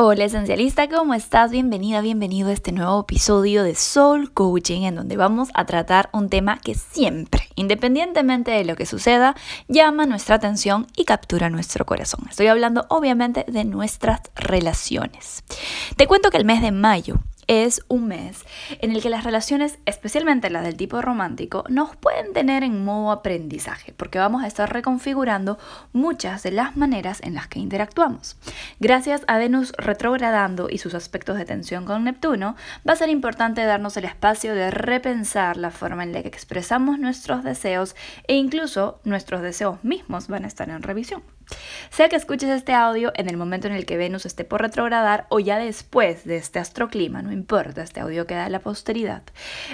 Hola esencialista, ¿cómo estás? Bienvenida, bienvenido a este nuevo episodio de Soul Coaching en donde vamos a tratar un tema que siempre, independientemente de lo que suceda, llama nuestra atención y captura nuestro corazón. Estoy hablando obviamente de nuestras relaciones. Te cuento que el mes de mayo es un mes en el que las relaciones, especialmente las del tipo romántico, nos pueden tener en modo aprendizaje, porque vamos a estar reconfigurando muchas de las maneras en las que interactuamos. Gracias a Venus retrogradando y sus aspectos de tensión con Neptuno, va a ser importante darnos el espacio de repensar la forma en la que expresamos nuestros deseos e incluso nuestros deseos mismos van a estar en revisión. Sea que escuches este audio en el momento en el que Venus esté por retrogradar o ya después de este astroclima, no importa, este audio queda en la posteridad.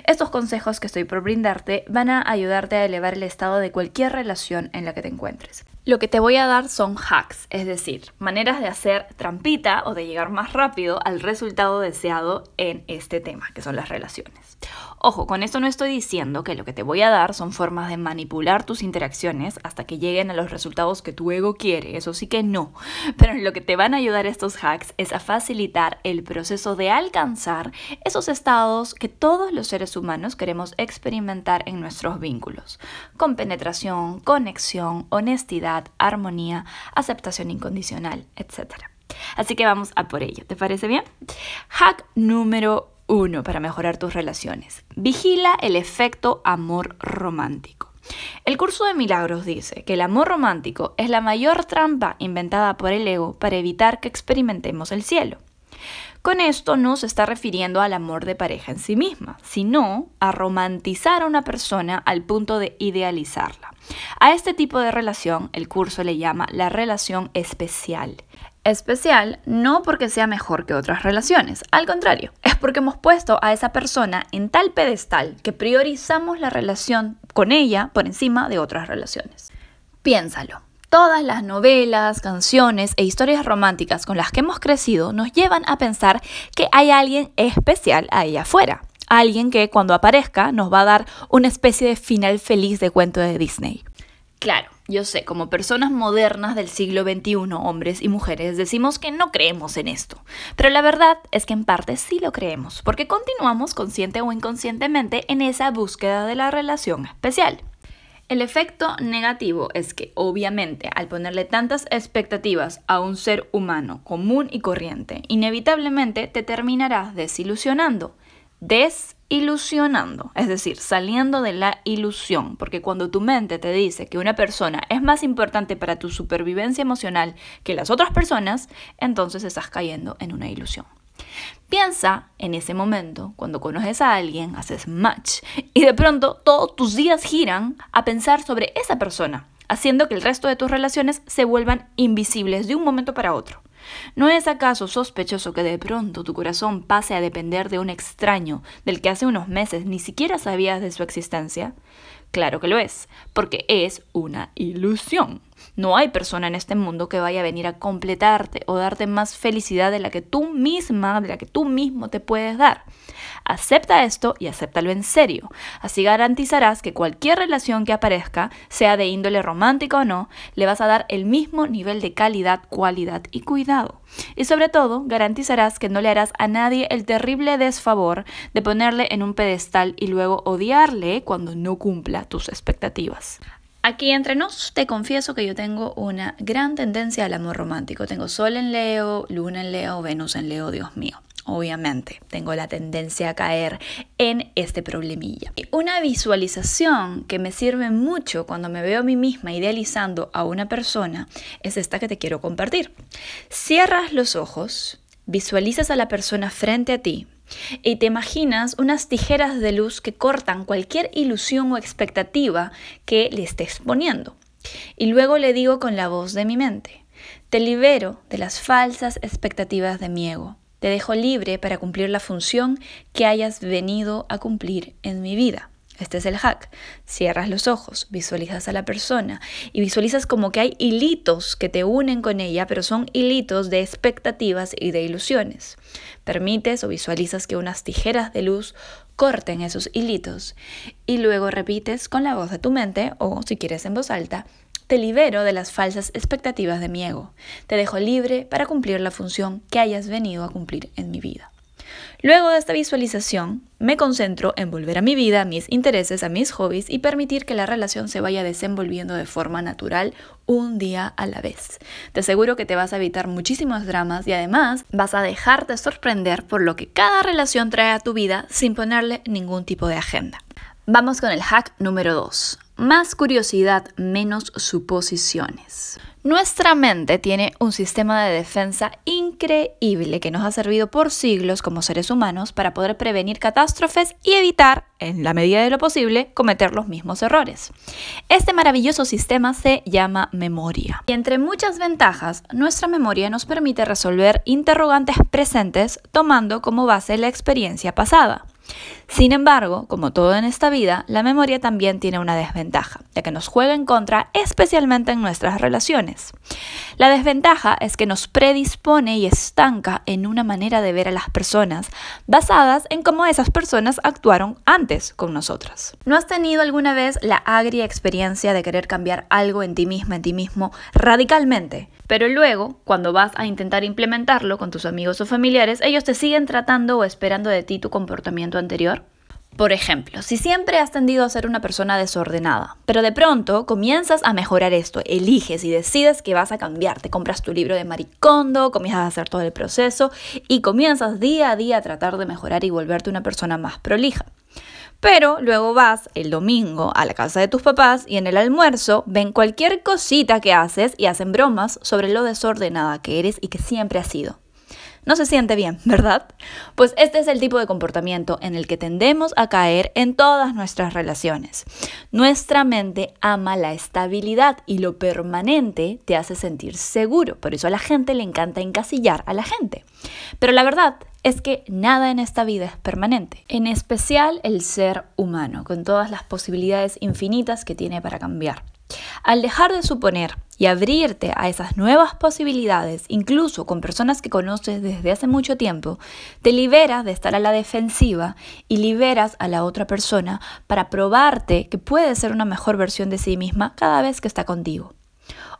Estos consejos que estoy por brindarte van a ayudarte a elevar el estado de cualquier relación en la que te encuentres. Lo que te voy a dar son hacks, es decir, maneras de hacer trampita o de llegar más rápido al resultado deseado en este tema, que son las relaciones. Ojo, con esto no estoy diciendo que lo que te voy a dar son formas de manipular tus interacciones hasta que lleguen a los resultados que tu ego quiere, eso sí que no. Pero lo que te van a ayudar estos hacks es a facilitar el proceso de alcanzar esos estados que todos los seres humanos queremos experimentar en nuestros vínculos, con penetración, conexión, honestidad, armonía, aceptación incondicional, etc. Así que vamos a por ello, ¿te parece bien? Hack número uno para mejorar tus relaciones. Vigila el efecto amor romántico. El curso de milagros dice que el amor romántico es la mayor trampa inventada por el ego para evitar que experimentemos el cielo. Con esto no se está refiriendo al amor de pareja en sí misma, sino a romantizar a una persona al punto de idealizarla. A este tipo de relación el curso le llama la relación especial. Especial no porque sea mejor que otras relaciones, al contrario, es porque hemos puesto a esa persona en tal pedestal que priorizamos la relación con ella por encima de otras relaciones. Piénsalo. Todas las novelas, canciones e historias románticas con las que hemos crecido nos llevan a pensar que hay alguien especial ahí afuera. Alguien que cuando aparezca nos va a dar una especie de final feliz de cuento de Disney. Claro, yo sé, como personas modernas del siglo XXI, hombres y mujeres, decimos que no creemos en esto. Pero la verdad es que en parte sí lo creemos, porque continuamos consciente o inconscientemente en esa búsqueda de la relación especial. El efecto negativo es que, obviamente, al ponerle tantas expectativas a un ser humano común y corriente, inevitablemente te terminarás desilusionando. Desilusionando, es decir, saliendo de la ilusión, porque cuando tu mente te dice que una persona es más importante para tu supervivencia emocional que las otras personas, entonces estás cayendo en una ilusión. Piensa en ese momento, cuando conoces a alguien, haces match y de pronto todos tus días giran a pensar sobre esa persona, haciendo que el resto de tus relaciones se vuelvan invisibles de un momento para otro. ¿No es acaso sospechoso que de pronto tu corazón pase a depender de un extraño del que hace unos meses ni siquiera sabías de su existencia? Claro que lo es, porque es una ilusión. No hay persona en este mundo que vaya a venir a completarte o darte más felicidad de la que tú misma, de la que tú mismo te puedes dar. Acepta esto y acéptalo en serio. Así garantizarás que cualquier relación que aparezca, sea de índole romántica o no, le vas a dar el mismo nivel de calidad, cualidad y cuidado. Y sobre todo, garantizarás que no le harás a nadie el terrible desfavor de ponerle en un pedestal y luego odiarle cuando no cumpla tus expectativas. Aquí entre nos te confieso que yo tengo una gran tendencia al amor romántico. Tengo Sol en Leo, Luna en Leo, Venus en Leo, Dios mío. Obviamente, tengo la tendencia a caer en este problemilla. Una visualización que me sirve mucho cuando me veo a mí misma idealizando a una persona es esta que te quiero compartir. Cierras los ojos, visualizas a la persona frente a ti, y te imaginas unas tijeras de luz que cortan cualquier ilusión o expectativa que le estés poniendo. Y luego le digo con la voz de mi mente, te libero de las falsas expectativas de mi ego. Te dejo libre para cumplir la función que hayas venido a cumplir en mi vida. Este es el hack. Cierras los ojos, visualizas a la persona y visualizas como que hay hilitos que te unen con ella, pero son hilitos de expectativas y de ilusiones. Permites o visualizas que unas tijeras de luz corten esos hilitos y luego repites con la voz de tu mente o si quieres en voz alta Te libero de las falsas expectativas de mi ego. Te dejo libre para cumplir la función que hayas venido a cumplir en mi vida. Luego de esta visualización, me concentro en volver a mi vida, a mis intereses, a mis hobbies y permitir que la relación se vaya desenvolviendo de forma natural un día a la vez. Te aseguro que te vas a evitar muchísimos dramas y además vas a dejarte sorprender por lo que cada relación trae a tu vida sin ponerle ningún tipo de agenda. Vamos con el hack número 2. Más curiosidad, menos suposiciones. Nuestra mente tiene un sistema de defensa increíble que nos ha servido por siglos como seres humanos para poder prevenir catástrofes y evitar, en la medida de lo posible, cometer los mismos errores. Este maravilloso sistema se llama memoria. Y entre muchas ventajas, nuestra memoria nos permite resolver interrogantes presentes tomando como base la experiencia pasada. Sin embargo, como todo en esta vida, la memoria también tiene una desventaja, ya que nos juega en contra especialmente en nuestras relaciones. La desventaja es que nos predispone y estanca en una manera de ver a las personas basadas en cómo esas personas actuaron antes con nosotras. ¿No has tenido alguna vez la agria experiencia de querer cambiar algo en ti misma, en ti mismo, radicalmente? Pero luego, cuando vas a intentar implementarlo con tus amigos o familiares, ellos te siguen tratando o esperando de ti tu comportamiento anterior. Por ejemplo, si siempre has tendido a ser una persona desordenada, pero de pronto comienzas a mejorar esto, eliges y decides que vas a cambiar, te compras tu libro de maricondo, comienzas a hacer todo el proceso y comienzas día a día a tratar de mejorar y volverte una persona más prolija. Pero luego vas el domingo a la casa de tus papás y en el almuerzo ven cualquier cosita que haces y hacen bromas sobre lo desordenada que eres y que siempre has sido. No se siente bien, ¿verdad? Pues este es el tipo de comportamiento en el que tendemos a caer en todas nuestras relaciones. Nuestra mente ama la estabilidad y lo permanente te hace sentir seguro. Por eso a la gente le encanta encasillar a la gente. Pero la verdad es que nada en esta vida es permanente, en especial el ser humano, con todas las posibilidades infinitas que tiene para cambiar. Al dejar de suponer y abrirte a esas nuevas posibilidades, incluso con personas que conoces desde hace mucho tiempo, te liberas de estar a la defensiva y liberas a la otra persona para probarte que puede ser una mejor versión de sí misma cada vez que está contigo.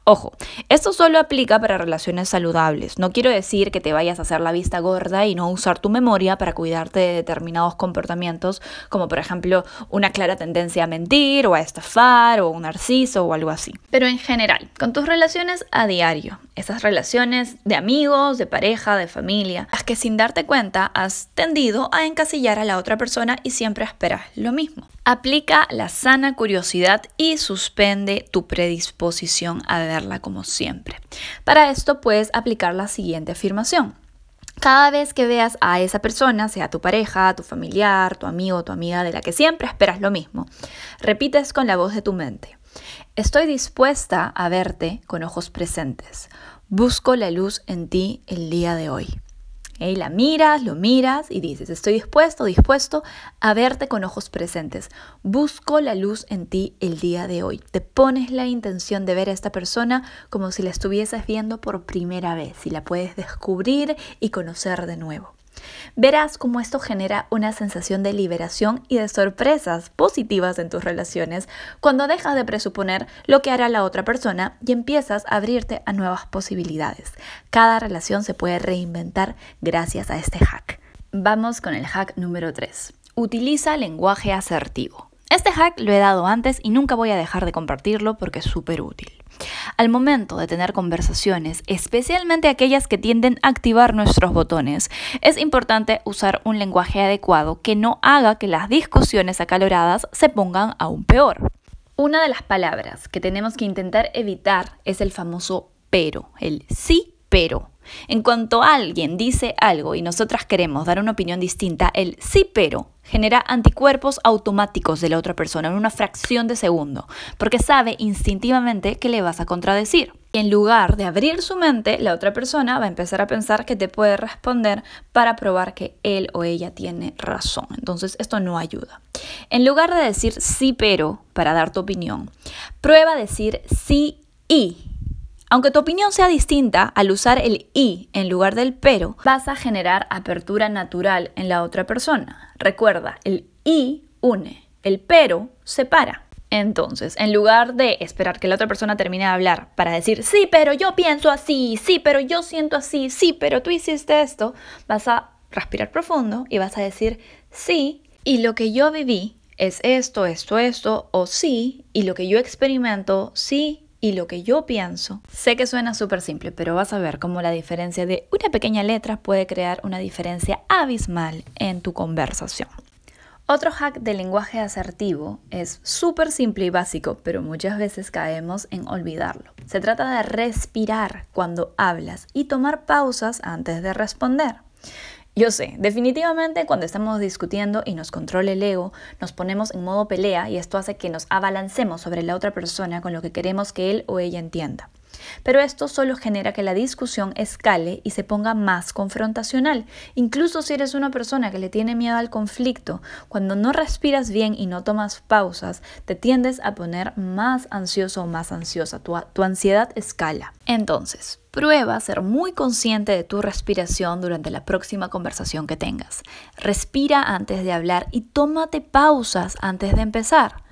Ojo, esto solo aplica para relaciones saludables. No quiero decir que te vayas a hacer la vista gorda y no usar tu memoria para cuidarte de determinados comportamientos, como por ejemplo una clara tendencia a mentir o a estafar o un narciso o algo así. Pero en general, con tus relaciones a diario, esas relaciones de amigos, de pareja, de familia, las que sin darte cuenta has tendido a encasillar a la otra persona y siempre esperas lo mismo. Aplica la sana curiosidad y suspende tu predisposición a verla como siempre. Para esto puedes aplicar la siguiente afirmación. Cada vez que veas a esa persona, sea tu pareja, tu familiar, tu amigo tu amiga de la que siempre esperas lo mismo, repites con la voz de tu mente. Estoy dispuesta a verte con ojos presentes. Busco la luz en ti el día de hoy. Y la miras, lo miras y dices, estoy dispuesto, dispuesto a verte con ojos presentes. Busco la luz en ti el día de hoy. Te pones la intención de ver a esta persona como si la estuvieses viendo por primera vez y la puedes descubrir y conocer de nuevo. Verás cómo esto genera una sensación de liberación y de sorpresas positivas en tus relaciones cuando dejas de presuponer lo que hará la otra persona y empiezas a abrirte a nuevas posibilidades. Cada relación se puede reinventar gracias a este hack. Vamos con el hack número 3. Utiliza lenguaje asertivo. Este hack lo he dado antes y nunca voy a dejar de compartirlo porque es súper útil. Al momento de tener conversaciones, especialmente aquellas que tienden a activar nuestros botones, es importante usar un lenguaje adecuado que no haga que las discusiones acaloradas se pongan aún peor. Una de las palabras que tenemos que intentar evitar es el famoso pero, el sí pero. En cuanto alguien dice algo y nosotras queremos dar una opinión distinta, el sí pero genera anticuerpos automáticos de la otra persona en una fracción de segundo, porque sabe instintivamente que le vas a contradecir. Y en lugar de abrir su mente, la otra persona va a empezar a pensar que te puede responder para probar que él o ella tiene razón. Entonces esto no ayuda. En lugar de decir sí pero para dar tu opinión, prueba a decir sí y aunque tu opinión sea distinta, al usar el y en lugar del pero, vas a generar apertura natural en la otra persona. Recuerda, el y une, el pero separa. Entonces, en lugar de esperar que la otra persona termine de hablar para decir, sí, pero yo pienso así, sí, pero yo siento así, sí, pero tú hiciste esto, vas a respirar profundo y vas a decir, sí, y lo que yo viví es esto, esto, esto, o sí, y lo que yo experimento, sí, y lo que yo pienso. Sé que suena súper simple, pero vas a ver cómo la diferencia de una pequeña letra puede crear una diferencia abismal en tu conversación. Otro hack del lenguaje asertivo es súper simple y básico, pero muchas veces caemos en olvidarlo. Se trata de respirar cuando hablas y tomar pausas antes de responder. Yo sé, definitivamente cuando estamos discutiendo y nos controla el ego, nos ponemos en modo pelea y esto hace que nos abalancemos sobre la otra persona con lo que queremos que él o ella entienda. Pero esto solo genera que la discusión escale y se ponga más confrontacional. Incluso si eres una persona que le tiene miedo al conflicto, cuando no respiras bien y no tomas pausas, te tiendes a poner más ansioso o más ansiosa. Tu, tu ansiedad escala. Entonces, Prueba a ser muy consciente de tu respiración durante la próxima conversación que tengas. Respira antes de hablar y tómate pausas antes de empezar.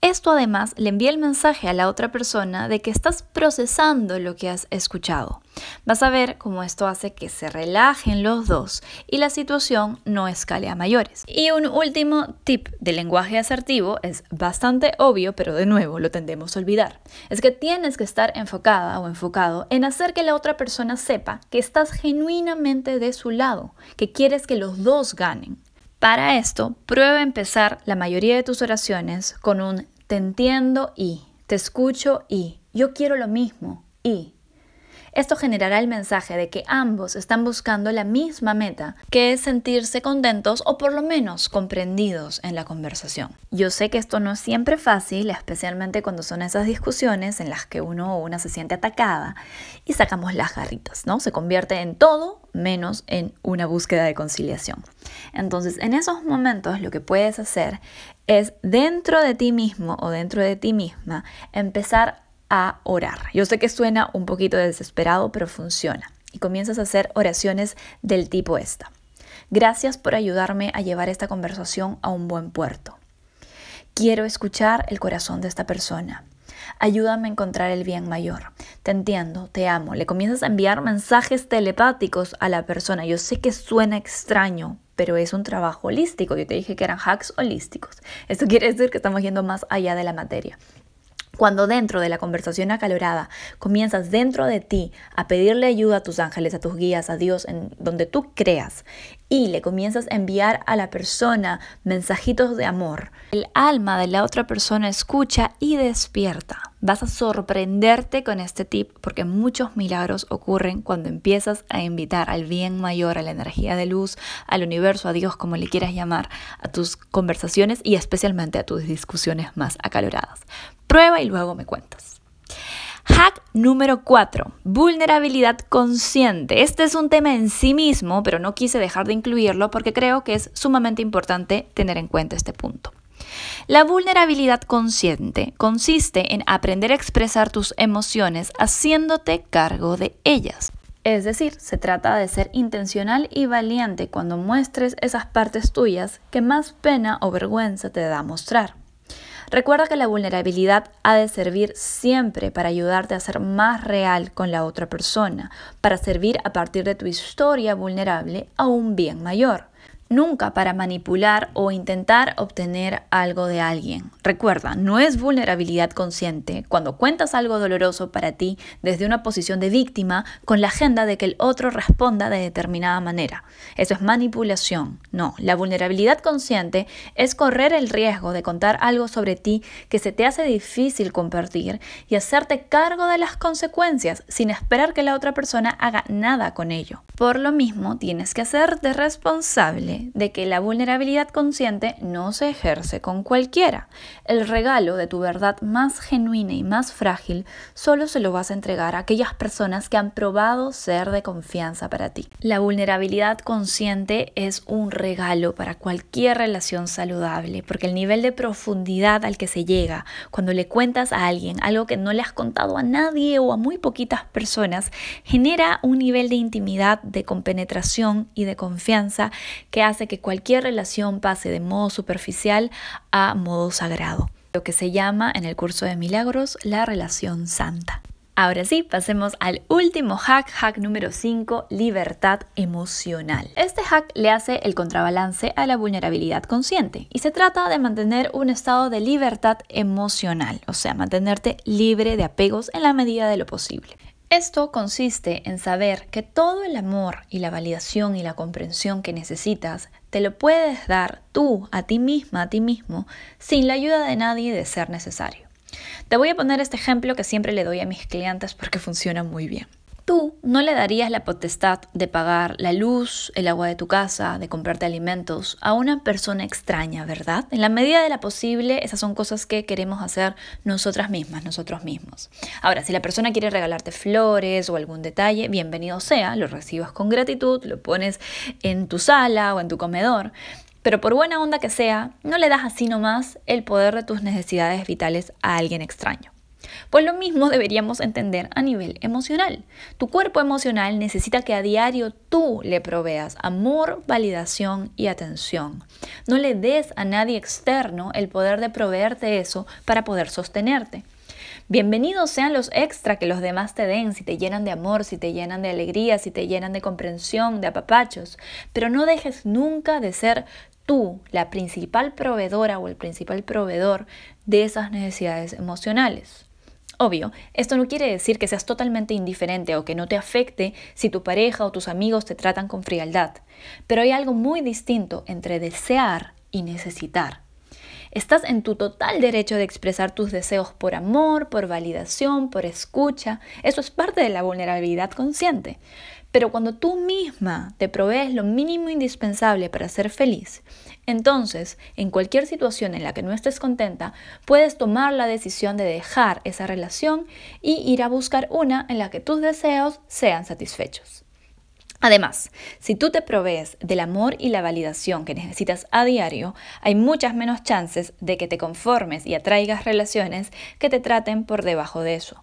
Esto además le envía el mensaje a la otra persona de que estás procesando lo que has escuchado. Vas a ver cómo esto hace que se relajen los dos y la situación no escale a mayores. Y un último tip de lenguaje asertivo es bastante obvio, pero de nuevo lo tendemos a olvidar. Es que tienes que estar enfocada o enfocado en hacer que la otra persona sepa que estás genuinamente de su lado, que quieres que los dos ganen. Para esto, prueba empezar la mayoría de tus oraciones con un te entiendo y, te escucho y, yo quiero lo mismo y. Esto generará el mensaje de que ambos están buscando la misma meta, que es sentirse contentos o por lo menos comprendidos en la conversación. Yo sé que esto no es siempre fácil, especialmente cuando son esas discusiones en las que uno o una se siente atacada y sacamos las garritas, ¿no? Se convierte en todo menos en una búsqueda de conciliación. Entonces, en esos momentos lo que puedes hacer es dentro de ti mismo o dentro de ti misma empezar a orar. Yo sé que suena un poquito desesperado, pero funciona. Y comienzas a hacer oraciones del tipo esta. Gracias por ayudarme a llevar esta conversación a un buen puerto. Quiero escuchar el corazón de esta persona. Ayúdame a encontrar el bien mayor. Te entiendo, te amo. Le comienzas a enviar mensajes telepáticos a la persona. Yo sé que suena extraño, pero es un trabajo holístico. Yo te dije que eran hacks holísticos. Esto quiere decir que estamos yendo más allá de la materia. Cuando dentro de la conversación acalorada comienzas dentro de ti a pedirle ayuda a tus ángeles, a tus guías, a Dios, en donde tú creas, y le comienzas a enviar a la persona mensajitos de amor, el alma de la otra persona escucha y despierta. Vas a sorprenderte con este tip porque muchos milagros ocurren cuando empiezas a invitar al bien mayor, a la energía de luz, al universo, a Dios, como le quieras llamar, a tus conversaciones y especialmente a tus discusiones más acaloradas. Prueba y luego me cuentas. Hack número 4. Vulnerabilidad consciente. Este es un tema en sí mismo, pero no quise dejar de incluirlo porque creo que es sumamente importante tener en cuenta este punto. La vulnerabilidad consciente consiste en aprender a expresar tus emociones haciéndote cargo de ellas. Es decir, se trata de ser intencional y valiente cuando muestres esas partes tuyas que más pena o vergüenza te da mostrar. Recuerda que la vulnerabilidad ha de servir siempre para ayudarte a ser más real con la otra persona, para servir a partir de tu historia vulnerable a un bien mayor nunca para manipular o intentar obtener algo de alguien. Recuerda, no es vulnerabilidad consciente cuando cuentas algo doloroso para ti desde una posición de víctima con la agenda de que el otro responda de determinada manera. Eso es manipulación. No, la vulnerabilidad consciente es correr el riesgo de contar algo sobre ti que se te hace difícil compartir y hacerte cargo de las consecuencias sin esperar que la otra persona haga nada con ello. Por lo mismo, tienes que hacerte responsable de que la vulnerabilidad consciente no se ejerce con cualquiera. El regalo de tu verdad más genuina y más frágil solo se lo vas a entregar a aquellas personas que han probado ser de confianza para ti. La vulnerabilidad consciente es un regalo para cualquier relación saludable, porque el nivel de profundidad al que se llega cuando le cuentas a alguien algo que no le has contado a nadie o a muy poquitas personas, genera un nivel de intimidad, de compenetración y de confianza que hace que cualquier relación pase de modo superficial a modo sagrado. lo que se llama en el curso de milagros la relación santa. Ahora sí, pasemos al último hack, hack número 5, libertad emocional. Este hack le hace el contrabalance a la vulnerabilidad consciente y se trata de mantener un estado de libertad emocional, o sea, mantenerte libre de apegos en la medida de lo posible. Esto consiste en saber que todo el amor y la validación y la comprensión que necesitas te lo puedes dar tú, a ti misma, a ti mismo, sin la ayuda de nadie de ser necesario. Te voy a poner este ejemplo que siempre le doy a mis clientes porque funciona muy bien. Tú no le darías la potestad de pagar la luz, el agua de tu casa, de comprarte alimentos a una persona extraña, ¿verdad? En la medida de la posible, esas son cosas que queremos hacer nosotras mismas, nosotros mismos. Ahora, si la persona quiere regalarte flores o algún detalle, bienvenido sea, lo recibas con gratitud, lo pones en tu sala o en tu comedor. Pero por buena onda que sea, no le das así nomás el poder de tus necesidades vitales a alguien extraño. Pues lo mismo deberíamos entender a nivel emocional. Tu cuerpo emocional necesita que a diario tú le proveas amor, validación y atención. No le des a nadie externo el poder de proveerte eso para poder sostenerte. Bienvenidos sean los extra que los demás te den, si te llenan de amor, si te llenan de alegría, si te llenan de comprensión, de apapachos, pero no dejes nunca de ser tú la principal proveedora o el principal proveedor de esas necesidades emocionales. Obvio, esto no quiere decir que seas totalmente indiferente o que no te afecte si tu pareja o tus amigos te tratan con frialdad, pero hay algo muy distinto entre desear y necesitar. Estás en tu total derecho de expresar tus deseos por amor, por validación, por escucha. Eso es parte de la vulnerabilidad consciente. Pero cuando tú misma te provees lo mínimo indispensable para ser feliz, entonces, en cualquier situación en la que no estés contenta, puedes tomar la decisión de dejar esa relación y ir a buscar una en la que tus deseos sean satisfechos. Además, si tú te provees del amor y la validación que necesitas a diario, hay muchas menos chances de que te conformes y atraigas relaciones que te traten por debajo de eso.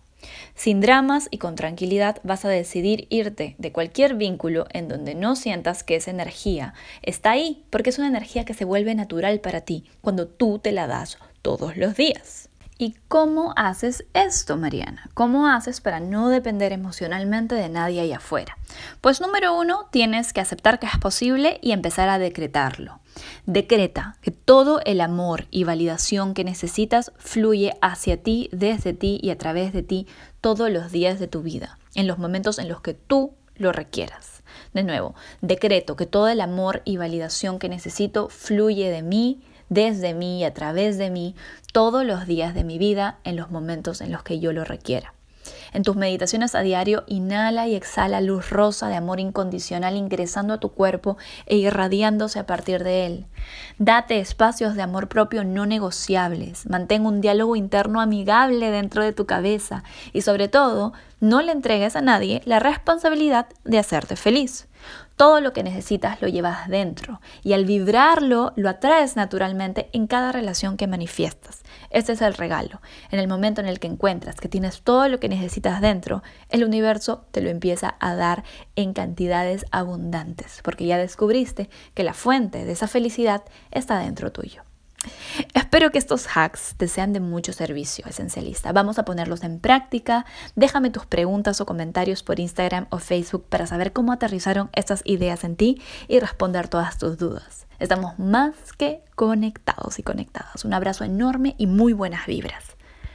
Sin dramas y con tranquilidad vas a decidir irte de cualquier vínculo en donde no sientas que esa energía está ahí, porque es una energía que se vuelve natural para ti cuando tú te la das todos los días. ¿Y cómo haces esto, Mariana? ¿Cómo haces para no depender emocionalmente de nadie ahí afuera? Pues número uno, tienes que aceptar que es posible y empezar a decretarlo. Decreta que todo el amor y validación que necesitas fluye hacia ti, desde ti y a través de ti todos los días de tu vida, en los momentos en los que tú lo requieras. De nuevo, decreto que todo el amor y validación que necesito fluye de mí, desde mí y a través de mí todos los días de mi vida en los momentos en los que yo lo requiera. En tus meditaciones a diario, inhala y exhala luz rosa de amor incondicional ingresando a tu cuerpo e irradiándose a partir de él. Date espacios de amor propio no negociables. Mantén un diálogo interno amigable dentro de tu cabeza y sobre todo, no le entregues a nadie la responsabilidad de hacerte feliz. Todo lo que necesitas lo llevas dentro y al vibrarlo lo atraes naturalmente en cada relación que manifiestas. Este es el regalo. En el momento en el que encuentras que tienes todo lo que necesitas dentro, el universo te lo empieza a dar en cantidades abundantes, porque ya descubriste que la fuente de esa felicidad está dentro tuyo. Espero que estos hacks te sean de mucho servicio, esencialista. Vamos a ponerlos en práctica. Déjame tus preguntas o comentarios por Instagram o Facebook para saber cómo aterrizaron estas ideas en ti y responder todas tus dudas. Estamos más que conectados y conectadas. Un abrazo enorme y muy buenas vibras.